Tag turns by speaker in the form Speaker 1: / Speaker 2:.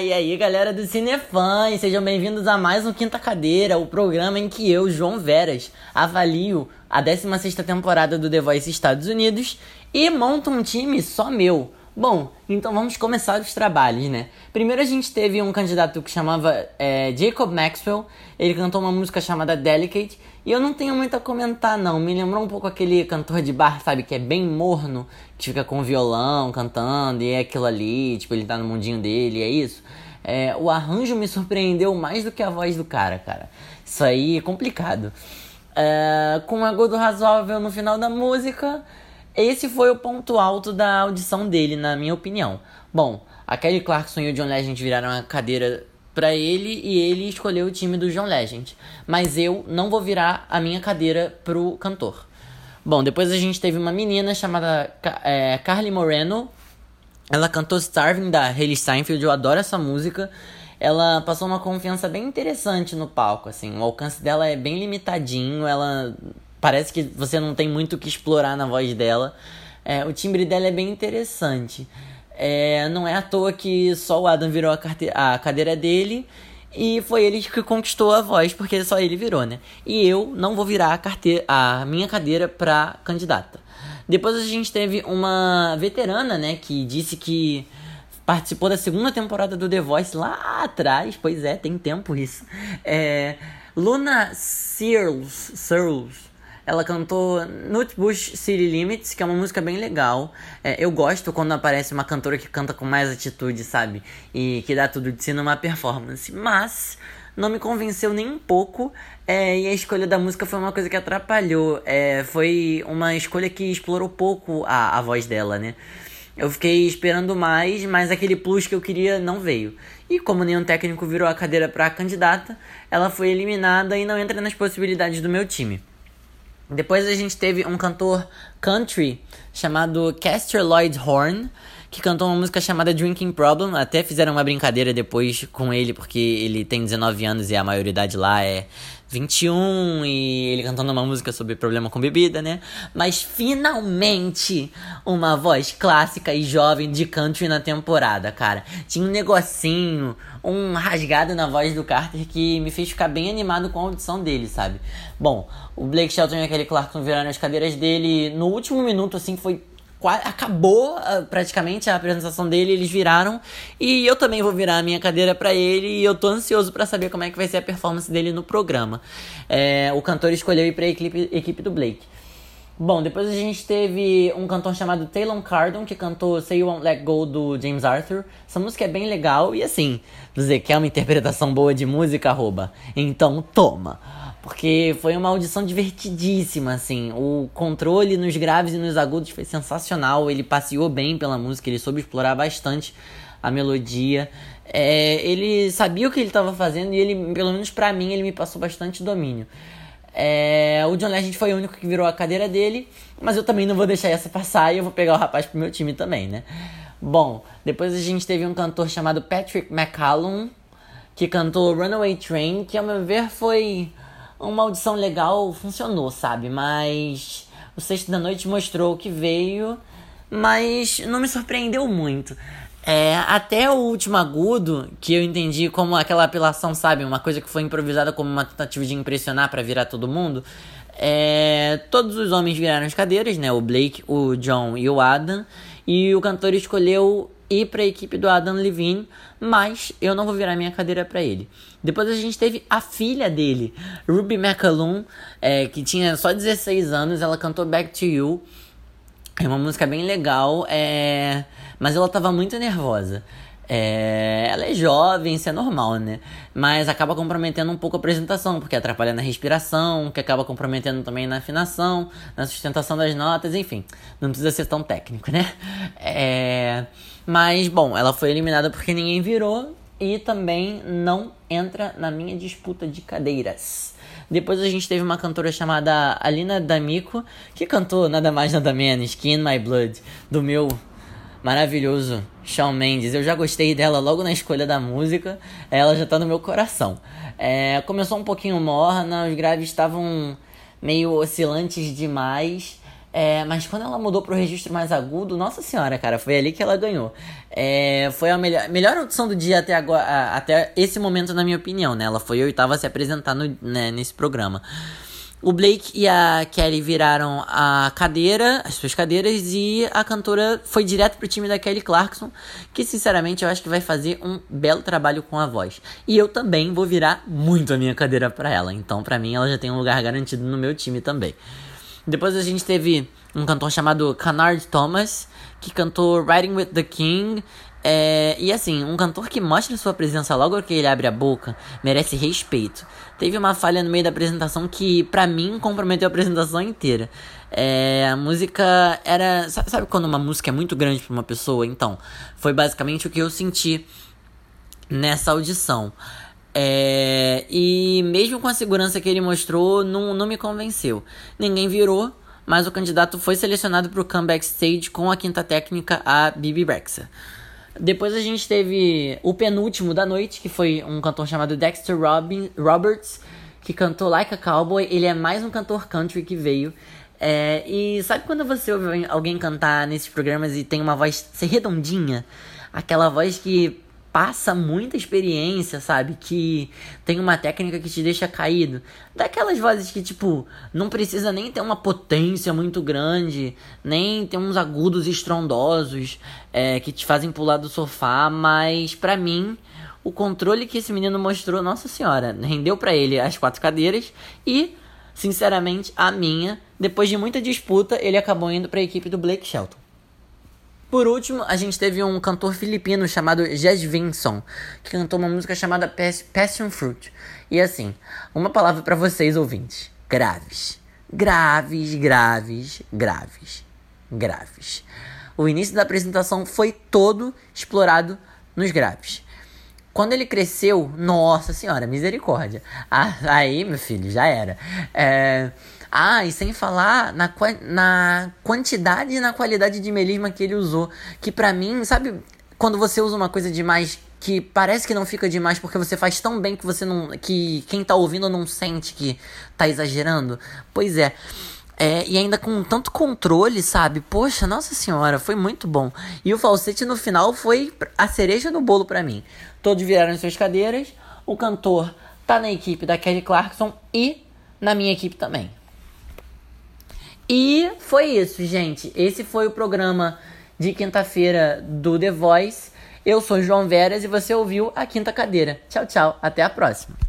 Speaker 1: e aí galera do Cinefãs, sejam bem-vindos a mais um Quinta Cadeira, o programa em que eu, João Veras, avalio a 16ª temporada do The Voice Estados Unidos e monto um time só meu. Bom, então vamos começar os trabalhos, né? Primeiro a gente teve um candidato que chamava é, Jacob Maxwell, ele cantou uma música chamada Delicate, e eu não tenho muito a comentar não, me lembrou um pouco aquele cantor de bar, sabe, que é bem morno, que fica com violão cantando, e é aquilo ali, tipo, ele tá no mundinho dele, é isso. É, o arranjo me surpreendeu mais do que a voz do cara, cara. Isso aí é complicado. É, com um agudo razoável no final da música, esse foi o ponto alto da audição dele, na minha opinião. Bom, a Kelly Clarkson e o John Legend viraram a cadeira para ele e ele escolheu o time do John Legend. Mas eu não vou virar a minha cadeira pro cantor. Bom, depois a gente teve uma menina chamada é, Carly Moreno. Ela cantou Starving da Hayley Steinfeld, eu adoro essa música. Ela passou uma confiança bem interessante no palco, assim. O alcance dela é bem limitadinho, ela parece que você não tem muito o que explorar na voz dela. É, o timbre dela é bem interessante. É, não é à toa que só o Adam virou a, carte... a cadeira dele e foi ele que conquistou a voz, porque só ele virou, né? E eu não vou virar a, carte... a minha cadeira pra candidata. Depois a gente teve uma veterana, né, que disse que participou da segunda temporada do The Voice lá atrás. Pois é, tem tempo isso. É, Luna Searles, Searles ela cantou Nutbush City Limits, que é uma música bem legal. É, eu gosto quando aparece uma cantora que canta com mais atitude, sabe? E que dá tudo de si numa performance. Mas não me convenceu nem um pouco. É, e a escolha da música foi uma coisa que atrapalhou. É, foi uma escolha que explorou pouco a, a voz dela, né? Eu fiquei esperando mais, mas aquele plus que eu queria não veio. E como nenhum técnico virou a cadeira para a candidata, ela foi eliminada e não entra nas possibilidades do meu time. Depois a gente teve um cantor country chamado Caster Lloyd Horn, que cantou uma música chamada Drinking Problem. Até fizeram uma brincadeira depois com ele, porque ele tem 19 anos e a maioridade lá é 21 e ele cantando uma música sobre problema com bebida, né? Mas finalmente uma voz clássica e jovem de country na temporada, cara. Tinha um negocinho, um rasgado na voz do Carter que me fez ficar bem animado com a audição dele, sabe? Bom, o Blake Shelton e aquele Clarkson viraram as cadeiras dele no último minuto, assim, foi acabou uh, praticamente a apresentação dele, eles viraram e eu também vou virar a minha cadeira para ele e eu tô ansioso para saber como é que vai ser a performance dele no programa. É, o cantor escolheu ir para a equipe, equipe do Blake. Bom, depois a gente teve um cantor chamado Taylor Cardon que cantou Say You Won't Let Go do James Arthur. Essa música é bem legal e assim, dizer que é uma interpretação boa de música. Então toma. Porque foi uma audição divertidíssima, assim. O controle nos graves e nos agudos foi sensacional. Ele passeou bem pela música, ele soube explorar bastante a melodia. É, ele sabia o que ele estava fazendo e ele, pelo menos para mim, ele me passou bastante domínio. É, o John Legend foi o único que virou a cadeira dele, mas eu também não vou deixar essa passar e eu vou pegar o rapaz pro meu time também, né? Bom, depois a gente teve um cantor chamado Patrick McCallum, que cantou Runaway Train, que ao meu ver foi uma audição legal funcionou, sabe? Mas o Sexto da Noite mostrou que veio, mas não me surpreendeu muito. É, até o último agudo, que eu entendi como aquela apelação, sabe? Uma coisa que foi improvisada como uma tentativa de impressionar para virar todo mundo. É, todos os homens viraram as cadeiras, né? O Blake, o John e o Adam. E o cantor escolheu ir para a equipe do Adam Levine, mas eu não vou virar minha cadeira para ele. Depois a gente teve a filha dele, Ruby McAloon, é, que tinha só 16 anos, ela cantou Back to You. É uma música bem legal, é... mas ela tava muito nervosa. É, ela é jovem, isso é normal, né? Mas acaba comprometendo um pouco a apresentação, porque atrapalha na respiração, que acaba comprometendo também na afinação, na sustentação das notas, enfim. Não precisa ser tão técnico, né? É, mas, bom, ela foi eliminada porque ninguém virou e também não entra na minha disputa de cadeiras. Depois a gente teve uma cantora chamada Alina D'Amico, que cantou nada mais nada menos que In My Blood, do meu maravilhoso Shawn Mendes. Eu já gostei dela logo na escolha da música, ela já tá no meu coração. É, começou um pouquinho morna, os graves estavam meio oscilantes demais. É, mas quando ela mudou pro registro mais agudo, nossa senhora, cara, foi ali que ela ganhou. É, foi a melhor, melhor audição do dia até agora, até esse momento, na minha opinião, né? Ela foi a oitava a se apresentar no, né, nesse programa. O Blake e a Kelly viraram a cadeira, as suas cadeiras, e a cantora foi direto pro time da Kelly Clarkson, que sinceramente eu acho que vai fazer um belo trabalho com a voz. E eu também vou virar muito a minha cadeira para ela, então para mim ela já tem um lugar garantido no meu time também. Depois a gente teve um cantor chamado Canard Thomas, que cantou Riding with the King, é, e assim, um cantor que mostra sua presença logo que ele abre a boca merece respeito. Teve uma falha no meio da apresentação que, pra mim, comprometeu a apresentação inteira. É, a música era. Sabe quando uma música é muito grande pra uma pessoa? Então, foi basicamente o que eu senti nessa audição. É, e mesmo com a segurança que ele mostrou, não, não me convenceu. Ninguém virou, mas o candidato foi selecionado para o comeback stage com a quinta técnica, a Bibi Rexa. Depois a gente teve o penúltimo da noite, que foi um cantor chamado Dexter Robin, Roberts, que cantou Like a Cowboy. Ele é mais um cantor country que veio. É, e sabe quando você ouve alguém cantar nesses programas e tem uma voz ser redondinha? Aquela voz que passa muita experiência, sabe? Que tem uma técnica que te deixa caído. Daquelas vozes que, tipo, não precisa nem ter uma potência muito grande, nem ter uns agudos estrondosos é, que te fazem pular do sofá, mas para mim. O controle que esse menino mostrou, nossa senhora, rendeu para ele as quatro cadeiras e, sinceramente, a minha, depois de muita disputa, ele acabou indo para a equipe do Blake Shelton. Por último, a gente teve um cantor filipino chamado Jazz Vinson, que cantou uma música chamada Passion Fruit. E assim, uma palavra para vocês ouvintes: graves. Graves, graves, graves, graves. O início da apresentação foi todo explorado nos graves. Quando ele cresceu, nossa senhora, misericórdia. Ah, aí, meu filho, já era. É, ah, e sem falar na, na quantidade e na qualidade de melisma que ele usou. Que pra mim, sabe, quando você usa uma coisa demais que parece que não fica demais porque você faz tão bem que você não. que quem tá ouvindo não sente que tá exagerando? Pois é. É, e ainda com tanto controle, sabe? Poxa, nossa senhora, foi muito bom. E o falsete no final foi a cereja do bolo para mim. Todos viraram suas cadeiras. O cantor tá na equipe da Kelly Clarkson e na minha equipe também. E foi isso, gente. Esse foi o programa de quinta-feira do The Voice. Eu sou João Veras e você ouviu a Quinta Cadeira. Tchau, tchau. Até a próxima.